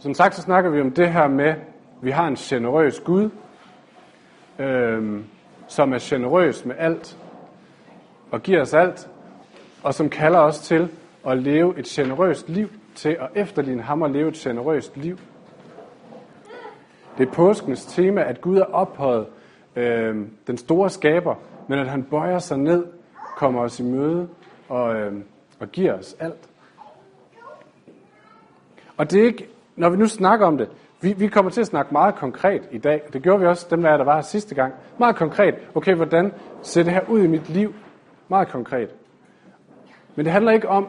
Som sagt, så snakker vi om det her med, at vi har en generøs Gud, øh, som er generøs med alt, og giver os alt, og som kalder os til at leve et generøst liv, til at efterligne ham og leve et generøst liv. Det er påskens tema, at Gud er ophøjet øh, den store skaber, men at han bøjer sig ned, kommer os i møde og, øh, og giver os alt. Og det er ikke, når vi nu snakker om det, vi, vi kommer til at snakke meget konkret i dag. Det gjorde vi også, dem der, der var her sidste gang. Meget konkret. Okay, hvordan ser det her ud i mit liv? Meget konkret. Men det handler ikke om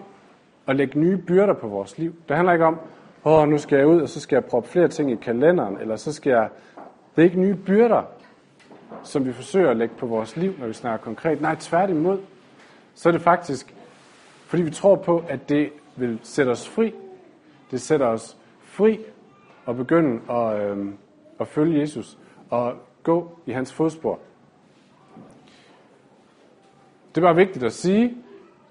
at lægge nye byrder på vores liv. Det handler ikke om, åh, nu skal jeg ud, og så skal jeg proppe flere ting i kalenderen, eller så skal jeg... Det er ikke nye byrder, som vi forsøger at lægge på vores liv, når vi snakker konkret. Nej, tværtimod, så er det faktisk, fordi vi tror på, at det vil sætte os fri. Det sætter os fri og begynde at, øh, at følge Jesus og gå i hans fodspor. Det er bare vigtigt at sige,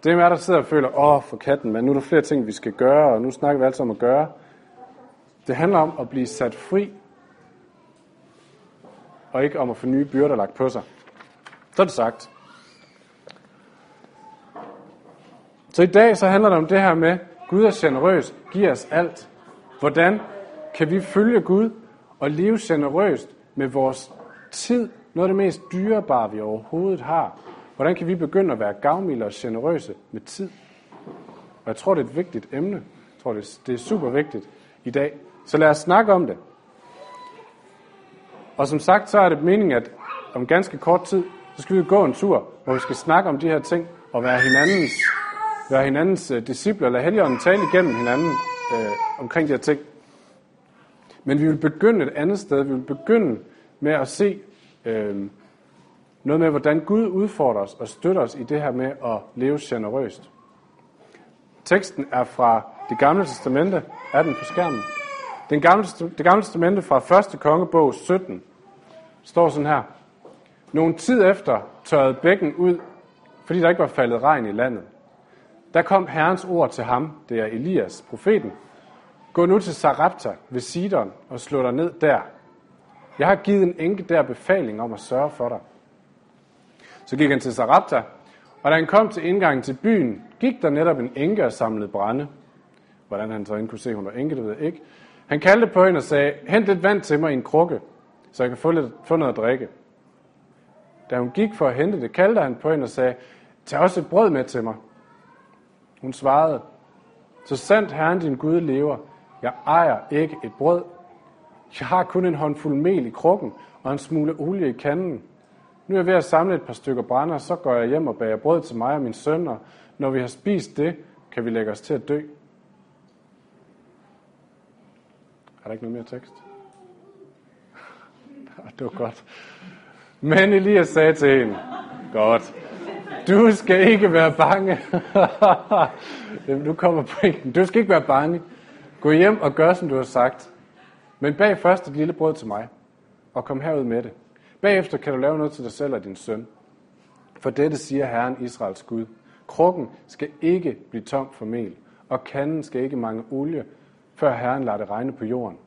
det er der sidder og føler, åh for katten, men nu er der flere ting, vi skal gøre, og nu snakker vi altså om at gøre. Det handler om at blive sat fri, og ikke om at få nye byrder lagt på sig. Så er det sagt. Så i dag så handler det om det her med, Gud er generøs, giver os alt. Hvordan kan vi følge Gud og leve generøst med vores tid, noget af det mest dyrebare, vi overhovedet har. Hvordan kan vi begynde at være gavmilde og generøse med tid? Og jeg tror, det er et vigtigt emne. Jeg tror, det er super vigtigt i dag. Så lad os snakke om det. Og som sagt, så er det meningen, at om ganske kort tid, så skal vi gå en tur, hvor vi skal snakke om de her ting, og være hinandens, være hinandens øh, disciple, eller helligånden tale igennem hinanden øh, omkring de her ting. Men vi vil begynde et andet sted. Vi vil begynde med at se øh, noget med, hvordan Gud udfordrer os og støtter os i det her med at leve generøst. Teksten er fra det gamle testamente, er den på skærmen. Den gamle, det gamle testamente fra 1. kongebog 17 står sådan her. Nogle tid efter tørrede bækken ud, fordi der ikke var faldet regn i landet. Der kom Herrens ord til ham, det er Elias, profeten. Gå nu til Sarapta ved Sidon og slå dig ned der. Jeg har givet en enke der befaling om at sørge for dig. Så gik han til Sarapta, og da han kom til indgangen til byen, gik der netop en enke og samlede brænde. Hvordan han så ikke kunne se, at hun var enke, det ved jeg ikke. Han kaldte på hende og sagde, hent lidt vand til mig i en krukke, så jeg kan få, lidt, få noget at drikke. Da hun gik for at hente det, kaldte han på hende og sagde, tag også et brød med til mig. Hun svarede, så sandt Herren din Gud lever, jeg ejer ikke et brød. Jeg har kun en håndfuld mel i krukken og en smule olie i kanden. Nu er jeg ved at samle et par stykker brænder, så går jeg hjem og bager brød til mig og min søn, og når vi har spist det, kan vi lægge os til at dø. Er der ikke noget mere tekst? det var godt. Men Elias sagde til hende, godt, du skal ikke være bange. nu kommer pointen. Du skal ikke være bange. Gå hjem og gør, som du har sagt. Men bag først et lille brød til mig, og kom herud med det. Bagefter kan du lave noget til dig selv og din søn. For dette siger Herren Israels Gud. Krukken skal ikke blive tom for mel, og kanden skal ikke mange olie, før Herren lader det regne på jorden.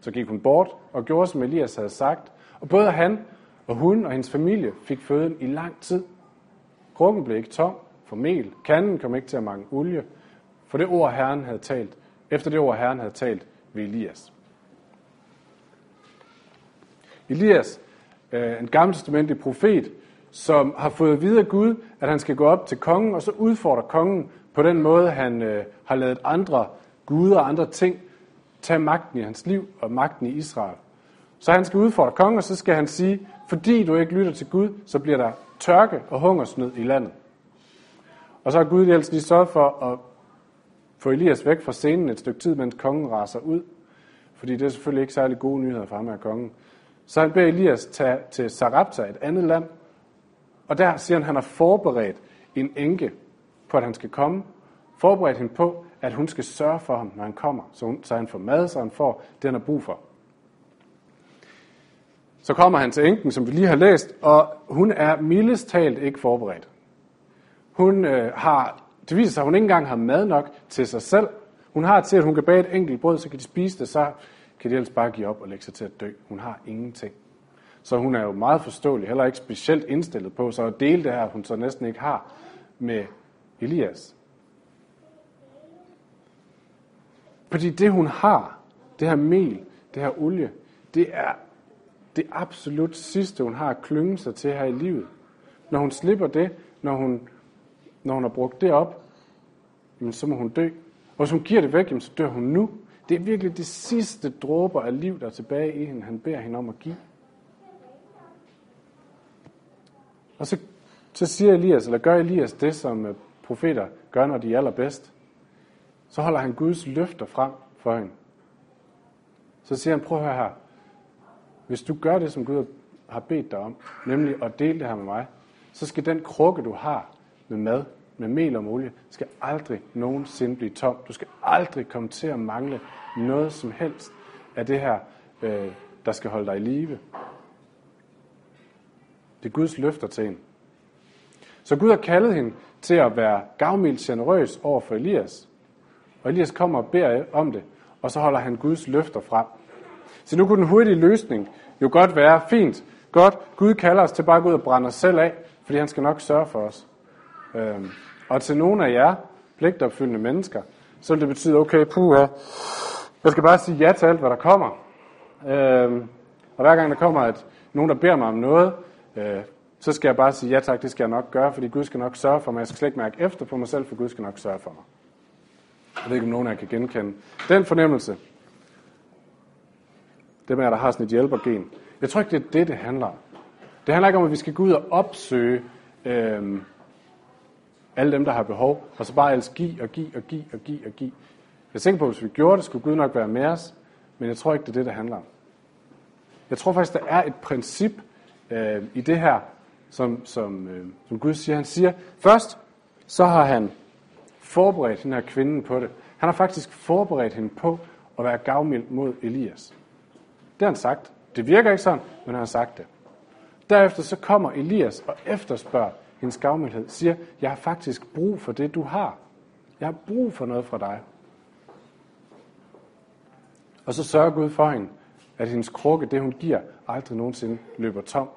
Så gik hun bort og gjorde, som Elias havde sagt, og både han og hun og hendes familie fik føden i lang tid. Krukken blev ikke tom for mel, kanden kom ikke til at mange olie, for det ord Herren havde talt, efter det ord Herren havde talt ved Elias. Elias, øh, en gammeltestamentlig profet, som har fået at vide af Gud, at han skal gå op til kongen, og så udfordre kongen på den måde, han øh, har lavet andre guder og andre ting tage magten i hans liv og magten i Israel. Så han skal udfordre kongen, og så skal han sige, fordi du ikke lytter til Gud, så bliver der tørke og hungersnød i landet. Og så har Gud ellers lige sørget for at få Elias væk fra scenen et stykke tid, mens kongen raser ud. Fordi det er selvfølgelig ikke særlig gode nyheder for ham af kongen. Så han beder Elias tage til Sarabta, et andet land. Og der siger han, at han har forberedt en enke på, at han skal komme. Forberedt hende på, at hun skal sørge for ham, når han kommer, så, hun, så han får mad, så han får det, han har brug for. Så kommer han til enken, som vi lige har læst, og hun er mildest talt ikke forberedt. Hun øh, har, det viser sig, at hun ikke engang har mad nok til sig selv, Hun har til, at hun kan bage et enkelt brød, så kan de spise det, så kan de ellers bare give op og lægge sig til at dø. Hun har ingenting. Så hun er jo meget forståelig, heller ikke specielt indstillet på, så at dele det her, hun så næsten ikke har med Elias. Fordi det, hun har, det her mel, det her olie, det er det absolut sidste, hun har at klynge sig til her i livet. Når hun slipper det, når hun, når hun har brugt det op, jamen, så må hun dø. Og hvis hun giver det væk, jamen, så dør hun nu. Det er virkelig det sidste dråber af liv, der er tilbage i hende, han beder hende om at give. Og så, så siger Elias, eller gør Elias det, som øh, profeter gør, når de er allerbedst. Så holder han Guds løfter frem for hende. Så siger han, prøv at høre her. Hvis du gør det, som Gud har bedt dig om, nemlig at dele det her med mig, så skal den krukke, du har med mad, med mel og olie, skal aldrig nogensinde blive tom. Du skal aldrig komme til at mangle noget som helst af det her, øh, der skal holde dig i live. Det er Guds løfter til hende. Så Gud har kaldet hende til at være gavmild generøs over for Elias. Og Elias kommer og beder om det, og så holder han Guds løfter frem. Så nu kunne den hurtige løsning jo godt være, fint, godt, Gud kalder os til bare at gå ud og brænde os selv af, fordi han skal nok sørge for os. Øhm, og til nogle af jer, pligtopfyldende mennesker, så vil det betyde, okay, puha, jeg skal bare sige ja til alt, hvad der kommer. Øhm, og hver gang der kommer et, nogen, der beder mig om noget, øh, så skal jeg bare sige, ja tak, det skal jeg nok gøre, fordi Gud skal nok sørge for mig. Jeg skal slet ikke mærke efter på mig selv, for Gud skal nok sørge for mig. Jeg ved ikke, om nogen af jer kan genkende den fornemmelse. Det med, at der har sådan et hjælpergen. Jeg tror ikke, det er det, det handler om. Det handler ikke om, at vi skal gå ud og opsøge øh, alle dem, der har behov, og så bare ellers give og give og give og give og give. Jeg tænker på, at hvis vi gjorde det, skulle Gud nok være med os, men jeg tror ikke, det er det, det handler om. Jeg tror faktisk, der er et princip øh, i det her, som, som, øh, som Gud siger. Han siger, først så har han forberedt den her kvinde på det. Han har faktisk forberedt hende på at være gavmild mod Elias. Det har han sagt. Det virker ikke sådan, men han har sagt det. Derefter så kommer Elias og efterspørger hendes gavmildhed. Siger, jeg har faktisk brug for det, du har. Jeg har brug for noget fra dig. Og så sørger Gud for hende, at hendes krukke, det hun giver, aldrig nogensinde løber tom.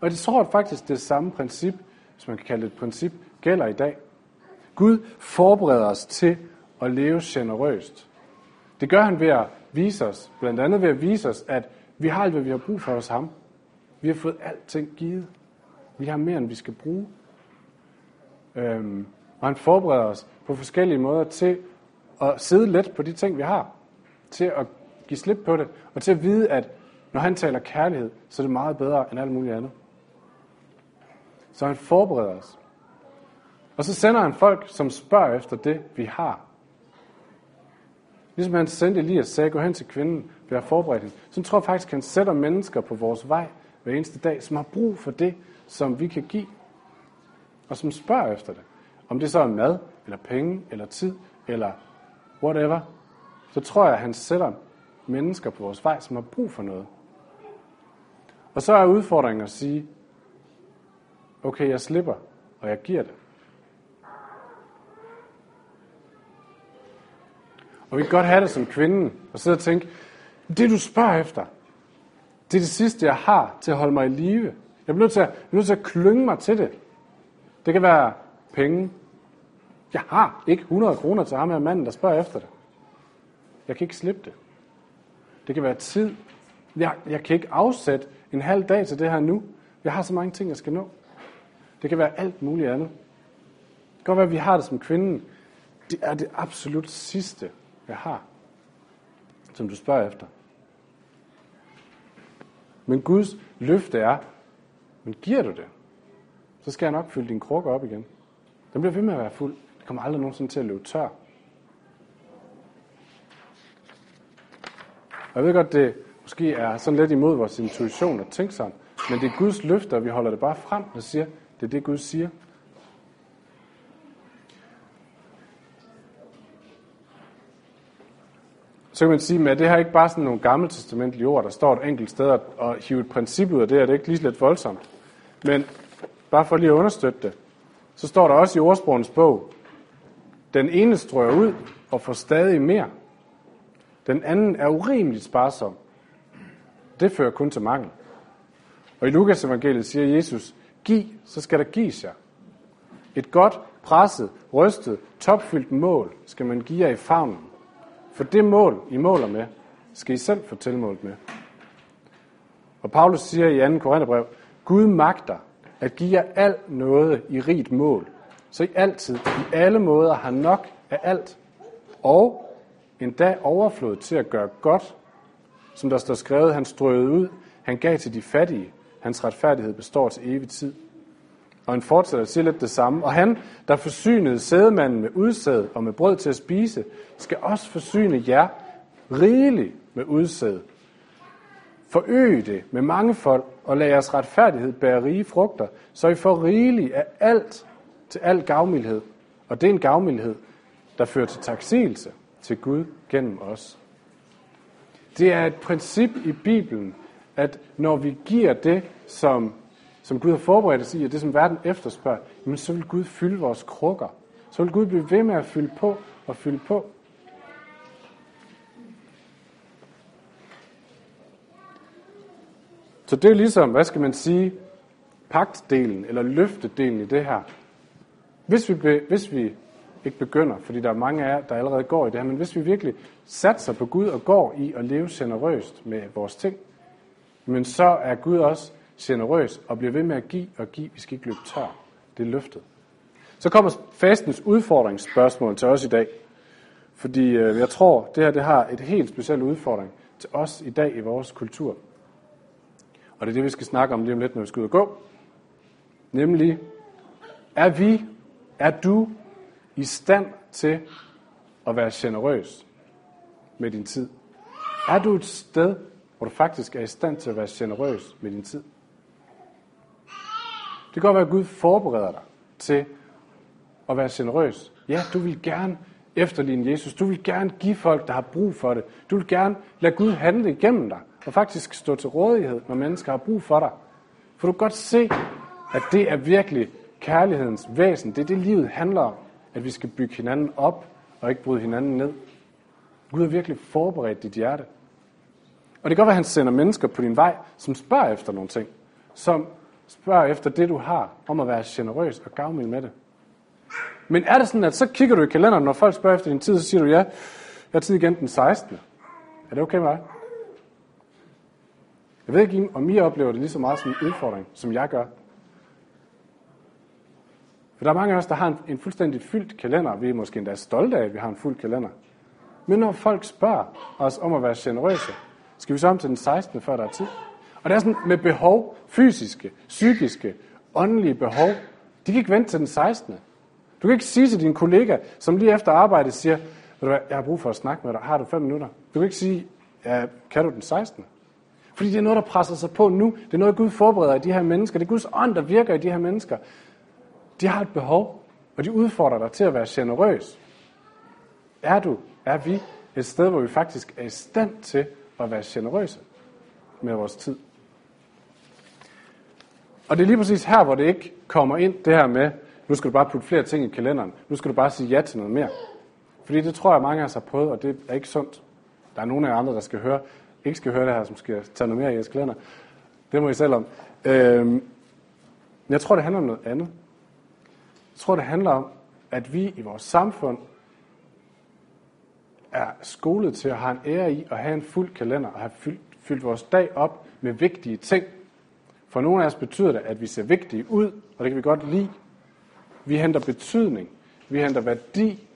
Og det tror jeg faktisk, det samme princip, hvis man kan kalde det et princip, gælder i dag. Gud forbereder os til at leve generøst. Det gør han ved at vise os, blandt andet ved at vise os, at vi har alt, hvad vi har brug for hos ham. Vi har fået alting givet. Vi har mere, end vi skal bruge. Øhm, og han forbereder os på forskellige måder til at sidde let på de ting, vi har. Til at give slip på det. Og til at vide, at når han taler kærlighed, så er det meget bedre end alt muligt andet. Så han forbereder os. Og så sender han folk, som spørger efter det, vi har. Ligesom han sendte Elias, sagde, gå hen til kvinden, vi har forberedt hende. Så tror jeg faktisk, at han sætter mennesker på vores vej hver eneste dag, som har brug for det, som vi kan give. Og som spørger efter det. Om det så er mad, eller penge, eller tid, eller whatever. Så tror jeg, at han sætter mennesker på vores vej, som har brug for noget. Og så er udfordringen at sige, okay, jeg slipper, og jeg giver det. Og vi kan godt have det som kvinden, og sidde og tænke, det du spørger efter, det er det sidste, jeg har til at holde mig i live. Jeg bliver nødt til at, jeg nødt til at klynge mig til det. Det kan være penge. Jeg har ikke 100 kroner til ham her manden, der spørger efter det. Jeg kan ikke slippe det. Det kan være tid. Jeg, jeg kan ikke afsætte en halv dag til det her nu. Jeg har så mange ting, jeg skal nå. Det kan være alt muligt andet. Det kan godt være, at vi har det som kvinden. Det er det absolut sidste, jeg har, som du spørger efter. Men Guds løfte er, men giver du det, så skal jeg nok fylde din krukke op igen. Den bliver ved med at være fuld. Det kommer aldrig nogensinde til at løbe tør. Og jeg ved godt, det måske er sådan lidt imod vores intuition at tænke sådan, men det er Guds løfter, og vi holder det bare frem og siger, det er det, Gud siger. Så kan man sige, at det her ikke bare sådan nogle gammeltestamentlige ord, der står et enkelt sted og hive et princip ud af det, er det ikke lige så lidt voldsomt. Men bare for lige at understøtte det, så står der også i ordsprogens bog, den ene strøger ud, og får stadig mere. Den anden er urimeligt sparsom. Det fører kun til mangel. Og i Lukas evangeliet siger Jesus, giv, så skal der gives jer. Et godt, presset, rystet, topfyldt mål skal man give jer i favnen. For det mål, I måler med, skal I selv få tilmålt med. Og Paulus siger i 2. Korintherbrev, Gud magter at give jer alt noget i rigt mål, så I altid, i alle måder, har nok af alt, og endda overflod til at gøre godt, som der står skrevet, han strøede ud, han gav til de fattige, hans retfærdighed består til evig tid. Og han fortsætter og siger lidt det samme. Og han, der forsynede sædemanden med udsæd og med brød til at spise, skal også forsyne jer rigeligt med udsæd. Forøg det med mange folk, og lad jeres retfærdighed bære rige frugter, så I får rigeligt af alt til al gavmildhed. Og det er en gavmildhed, der fører til taksigelse til Gud gennem os. Det er et princip i Bibelen, at når vi giver det, som, som Gud har forberedt os i, og det, som verden efterspørger, jamen så vil Gud fylde vores krukker. Så vil Gud blive ved med at fylde på og fylde på. Så det er ligesom, hvad skal man sige, pagtdelen eller løftedelen i det her. Hvis vi, be, hvis vi ikke begynder, fordi der er mange af jer, der allerede går i det her, men hvis vi virkelig satser på Gud og går i at leve generøst med vores ting, men så er Gud også generøs og bliver ved med at give og give. Vi skal ikke løbe tør. Det er løftet. Så kommer fastens udfordringsspørgsmål til os i dag. Fordi øh, jeg tror, det her det har et helt specielt udfordring til os i dag i vores kultur. Og det er det, vi skal snakke om lige om lidt, når vi skal ud og gå. Nemlig, er vi, er du i stand til at være generøs med din tid? Er du et sted, hvor du faktisk er i stand til at være generøs med din tid? Det kan godt være, at Gud forbereder dig til at være generøs. Ja, du vil gerne efterligne Jesus. Du vil gerne give folk, der har brug for det. Du vil gerne lade Gud handle igennem dig og faktisk stå til rådighed, når mennesker har brug for dig. For du kan godt se, at det er virkelig kærlighedens væsen. Det er det, livet handler om. At vi skal bygge hinanden op og ikke bryde hinanden ned. Gud har virkelig forberedt dit hjerte. Og det kan godt være, at han sender mennesker på din vej, som spørger efter nogle ting. Som Spørg efter det, du har, om at være generøs og gavmild med det. Men er det sådan, at så kigger du i kalenderen, når folk spørger efter din tid, så siger du, ja, jeg har tid igen den 16. Er det okay med dig? Jeg ved ikke, om I oplever det lige så meget som en udfordring, som jeg gør. For der er mange af os, der har en, en fuldstændig fyldt kalender. Vi er måske endda stolte af, at vi har en fuld kalender. Men når folk spørger os om at være generøse, skal vi så om til den 16. før der er tid. Og det er sådan med behov, fysiske, psykiske, åndelige behov. De kan ikke vente til den 16. Du kan ikke sige til din kollega, som lige efter arbejdet siger, ved du hvad, jeg har brug for at snakke med dig, har du fem minutter? Du kan ikke sige, ja, kan du den 16. Fordi det er noget, der presser sig på nu. Det er noget, Gud forbereder i de her mennesker. Det er Guds ånd, der virker i de her mennesker. De har et behov, og de udfordrer dig til at være generøs. Er du, er vi et sted, hvor vi faktisk er i stand til at være generøse med vores tid? Og det er lige præcis her, hvor det ikke kommer ind, det her med, nu skal du bare putte flere ting i kalenderen. Nu skal du bare sige ja til noget mere. Fordi det tror jeg, mange af os har prøvet, og det er ikke sundt. Der er nogle af jer andre, der skal høre, ikke skal høre det her, som skal tage noget mere i jeres kalender. Det må I selv om. Øhm, jeg tror, det handler om noget andet. Jeg tror, det handler om, at vi i vores samfund er skolet til at have en ære i at have en fuld kalender og have fyldt, fyldt vores dag op med vigtige ting. For nogle af os betyder det, at vi ser vigtige ud, og det kan vi godt lide. Vi henter betydning, vi henter værdi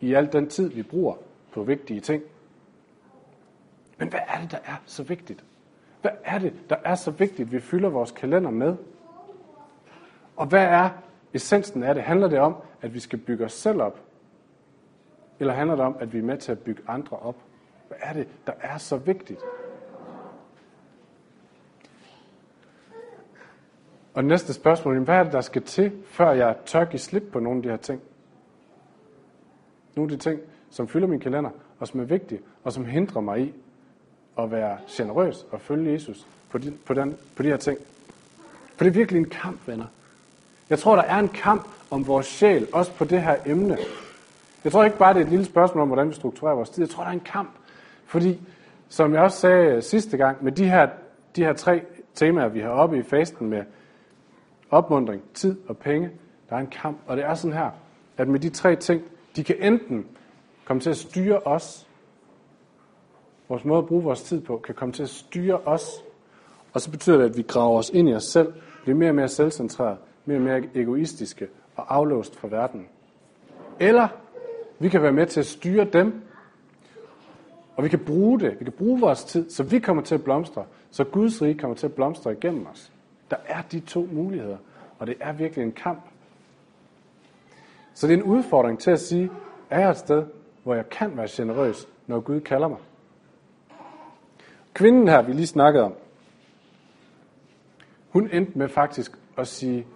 i al den tid, vi bruger på vigtige ting. Men hvad er det, der er så vigtigt? Hvad er det, der er så vigtigt, vi fylder vores kalender med? Og hvad er essensen af det? Handler det om, at vi skal bygge os selv op? Eller handler det om, at vi er med til at bygge andre op? Hvad er det, der er så vigtigt? Og næste spørgsmål, hvad er det, der skal til, før jeg tør give slip på nogle af de her ting? Nogle af de ting, som fylder min kalender, og som er vigtige, og som hindrer mig i at være generøs og følge Jesus på de, på, den, på de her ting. For det er virkelig en kamp, venner. Jeg tror, der er en kamp om vores sjæl, også på det her emne. Jeg tror ikke bare, det er et lille spørgsmål om, hvordan vi strukturerer vores tid. Jeg tror, der er en kamp. Fordi, som jeg også sagde sidste gang, med de her, de her tre temaer, vi har oppe i fasten med opmundring, tid og penge, der er en kamp. Og det er sådan her, at med de tre ting, de kan enten komme til at styre os, vores måde at bruge vores tid på, kan komme til at styre os, og så betyder det, at vi graver os ind i os selv, bliver mere og mere selvcentreret, mere og mere egoistiske og aflåst fra verden. Eller vi kan være med til at styre dem, og vi kan bruge det, vi kan bruge vores tid, så vi kommer til at blomstre, så Guds rige kommer til at blomstre igennem os. Der er de to muligheder, og det er virkelig en kamp. Så det er en udfordring til at sige, er jeg et sted, hvor jeg kan være generøs, når Gud kalder mig? Kvinden her, vi lige snakkede om, hun endte med faktisk at sige,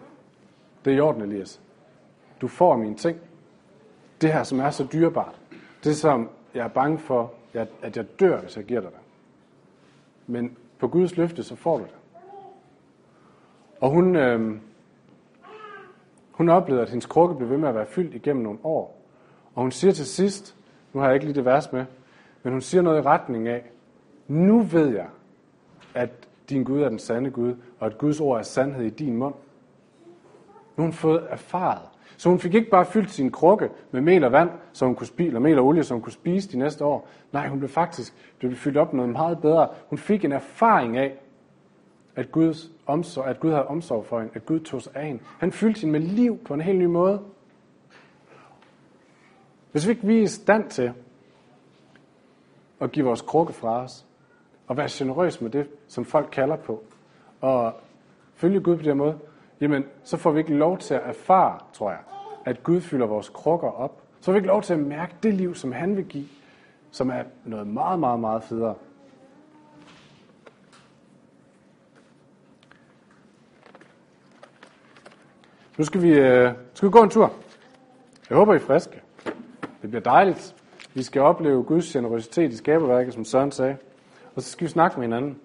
det er i orden, Elias. Du får mine ting. Det her, som er så dyrebart. Det, som jeg er bange for, at jeg dør, hvis jeg giver dig det. Men på Guds løfte, så får du det. Og hun, øh, hun oplevede, at hendes krukke blev ved med at være fyldt igennem nogle år. Og hun siger til sidst, nu har jeg ikke lige det vers med, men hun siger noget i retning af, nu ved jeg, at din Gud er den sande Gud, og at Guds ord er sandhed i din mund. Nu har hun fået erfaret. Så hun fik ikke bare fyldt sin krukke med mel og vand, så hun kunne spise, eller mel og olie, som hun kunne spise de næste år. Nej, hun blev faktisk blev fyldt op med noget meget bedre. Hun fik en erfaring af, at, Guds omsorg, at Gud havde omsorg for hende, at Gud tog sig af hende. Han fyldte hende med liv på en helt ny måde. Hvis vi ikke vi er i stand til at give vores krukke fra os, og være generøs med det, som folk kalder på, og følge Gud på den måde, jamen, så får vi ikke lov til at erfare, tror jeg, at Gud fylder vores krukker op. Så får vi ikke lov til at mærke det liv, som han vil give, som er noget meget, meget, meget federe. Nu skal vi, øh, skal vi gå en tur. Jeg håber, I er friske. Det bliver dejligt. Vi skal opleve Guds generøsitet i skaberværket, som Søren sagde. Og så skal vi snakke med hinanden.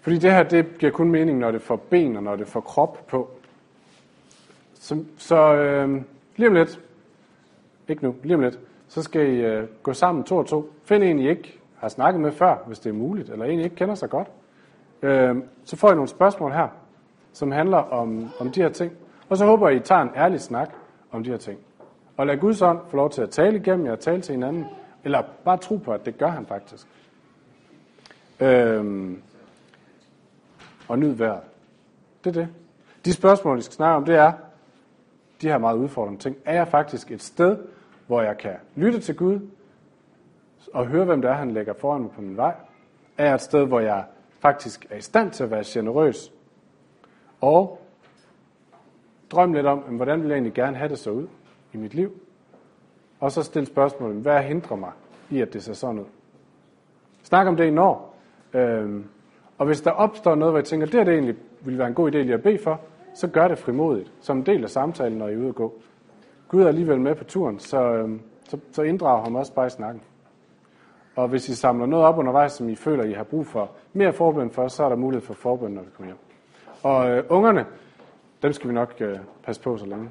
Fordi det her, det giver kun mening, når det får ben og når det får krop på. Så, så øh, lige om lidt, ikke nu, lige om lidt, så skal I øh, gå sammen to og to. Find en, I ikke har snakket med før, hvis det er muligt, eller en, I ikke kender så godt. Øh, så får I nogle spørgsmål her, som handler om, om de her ting. Og så håber jeg, I tager en ærlig snak om de her ting. Og lad Guds ånd få lov til at tale igennem jer og tale til hinanden. Eller bare tro på, at det gør han faktisk. Øhm, og nyd vejret. Det er det. De spørgsmål, vi skal snakke om, det er de her meget udfordrende ting. Er jeg faktisk et sted, hvor jeg kan lytte til Gud og høre, hvem det er, han lægger foran mig på min vej? Er jeg et sted, hvor jeg faktisk er i stand til at være generøs? Og drøm lidt om, hvordan vil jeg egentlig gerne have det så ud i mit liv? Og så stille spørgsmålet, hvad hindrer mig i, at det ser sådan ud? Snak om det i når. Øhm, og hvis der opstår noget, hvor jeg tænker, det er det egentlig ville være en god idé lige at bede for, så gør det frimodigt, som en del af samtalen, når I er ude at gå. Gud er alligevel med på turen, så, øhm, så, så inddrag ham også bare i snakken. Og hvis I samler noget op undervejs, som I føler, I har brug for mere forbøn for, så er der mulighed for forbøn, når vi kommer hjem. Og øh, ungerne, dem skal vi nok øh, passe på så længe.